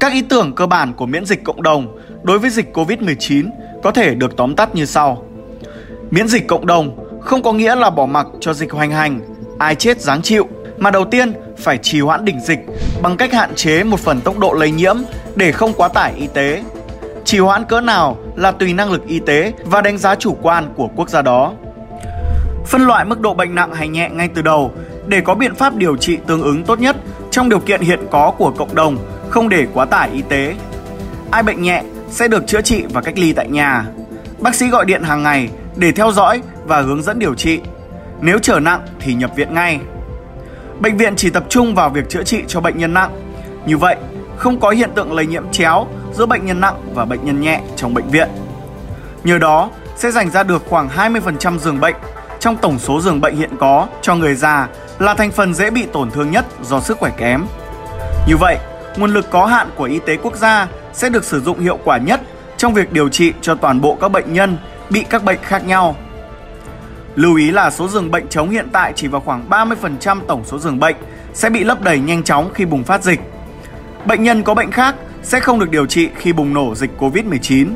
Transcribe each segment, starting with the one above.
Các ý tưởng cơ bản của miễn dịch cộng đồng đối với dịch COVID-19 có thể được tóm tắt như sau. Miễn dịch cộng đồng không có nghĩa là bỏ mặc cho dịch hoành hành, ai chết dáng chịu, mà đầu tiên phải trì hoãn đỉnh dịch bằng cách hạn chế một phần tốc độ lây nhiễm để không quá tải y tế. Trì hoãn cỡ nào là tùy năng lực y tế và đánh giá chủ quan của quốc gia đó. Phân loại mức độ bệnh nặng hay nhẹ ngay từ đầu để có biện pháp điều trị tương ứng tốt nhất trong điều kiện hiện có của cộng đồng, không để quá tải y tế. Ai bệnh nhẹ sẽ được chữa trị và cách ly tại nhà. Bác sĩ gọi điện hàng ngày để theo dõi và hướng dẫn điều trị. Nếu trở nặng thì nhập viện ngay. Bệnh viện chỉ tập trung vào việc chữa trị cho bệnh nhân nặng. Như vậy, không có hiện tượng lây nhiễm chéo giữa bệnh nhân nặng và bệnh nhân nhẹ trong bệnh viện. Nhờ đó, sẽ dành ra được khoảng 20% giường bệnh trong tổng số giường bệnh hiện có cho người già là thành phần dễ bị tổn thương nhất do sức khỏe kém. Như vậy, nguồn lực có hạn của y tế quốc gia sẽ được sử dụng hiệu quả nhất trong việc điều trị cho toàn bộ các bệnh nhân bị các bệnh khác nhau. Lưu ý là số giường bệnh chống hiện tại chỉ vào khoảng 30% tổng số giường bệnh sẽ bị lấp đầy nhanh chóng khi bùng phát dịch. Bệnh nhân có bệnh khác sẽ không được điều trị khi bùng nổ dịch Covid-19.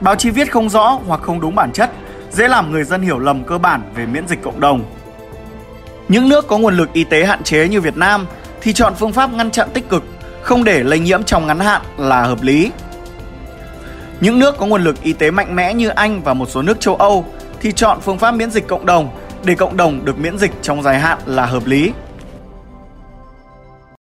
Báo chí viết không rõ hoặc không đúng bản chất dễ làm người dân hiểu lầm cơ bản về miễn dịch cộng đồng. Những nước có nguồn lực y tế hạn chế như Việt Nam thì chọn phương pháp ngăn chặn tích cực, không để lây nhiễm trong ngắn hạn là hợp lý. Những nước có nguồn lực y tế mạnh mẽ như Anh và một số nước châu Âu thì chọn phương pháp miễn dịch cộng đồng để cộng đồng được miễn dịch trong dài hạn là hợp lý.